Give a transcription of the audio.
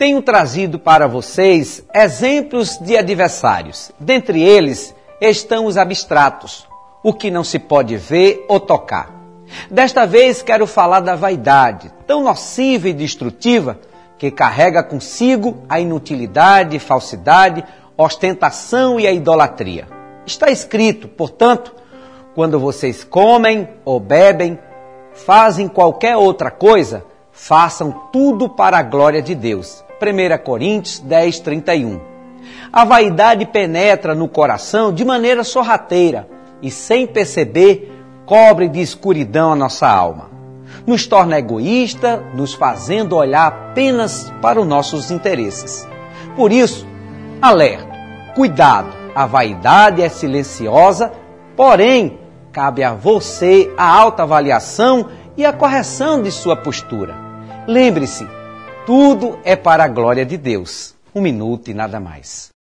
Tenho trazido para vocês exemplos de adversários. Dentre eles estão os abstratos, o que não se pode ver ou tocar. Desta vez quero falar da vaidade, tão nociva e destrutiva, que carrega consigo a inutilidade, falsidade, ostentação e a idolatria. Está escrito, portanto, quando vocês comem ou bebem, fazem qualquer outra coisa, façam tudo para a glória de Deus. 1 Coríntios 10, 31. A vaidade penetra no coração de maneira sorrateira e, sem perceber, cobre de escuridão a nossa alma. Nos torna egoísta, nos fazendo olhar apenas para os nossos interesses. Por isso, alerta, cuidado, a vaidade é silenciosa, porém, cabe a você a autoavaliação e a correção de sua postura. Lembre-se, tudo é para a glória de Deus. Um minuto e nada mais.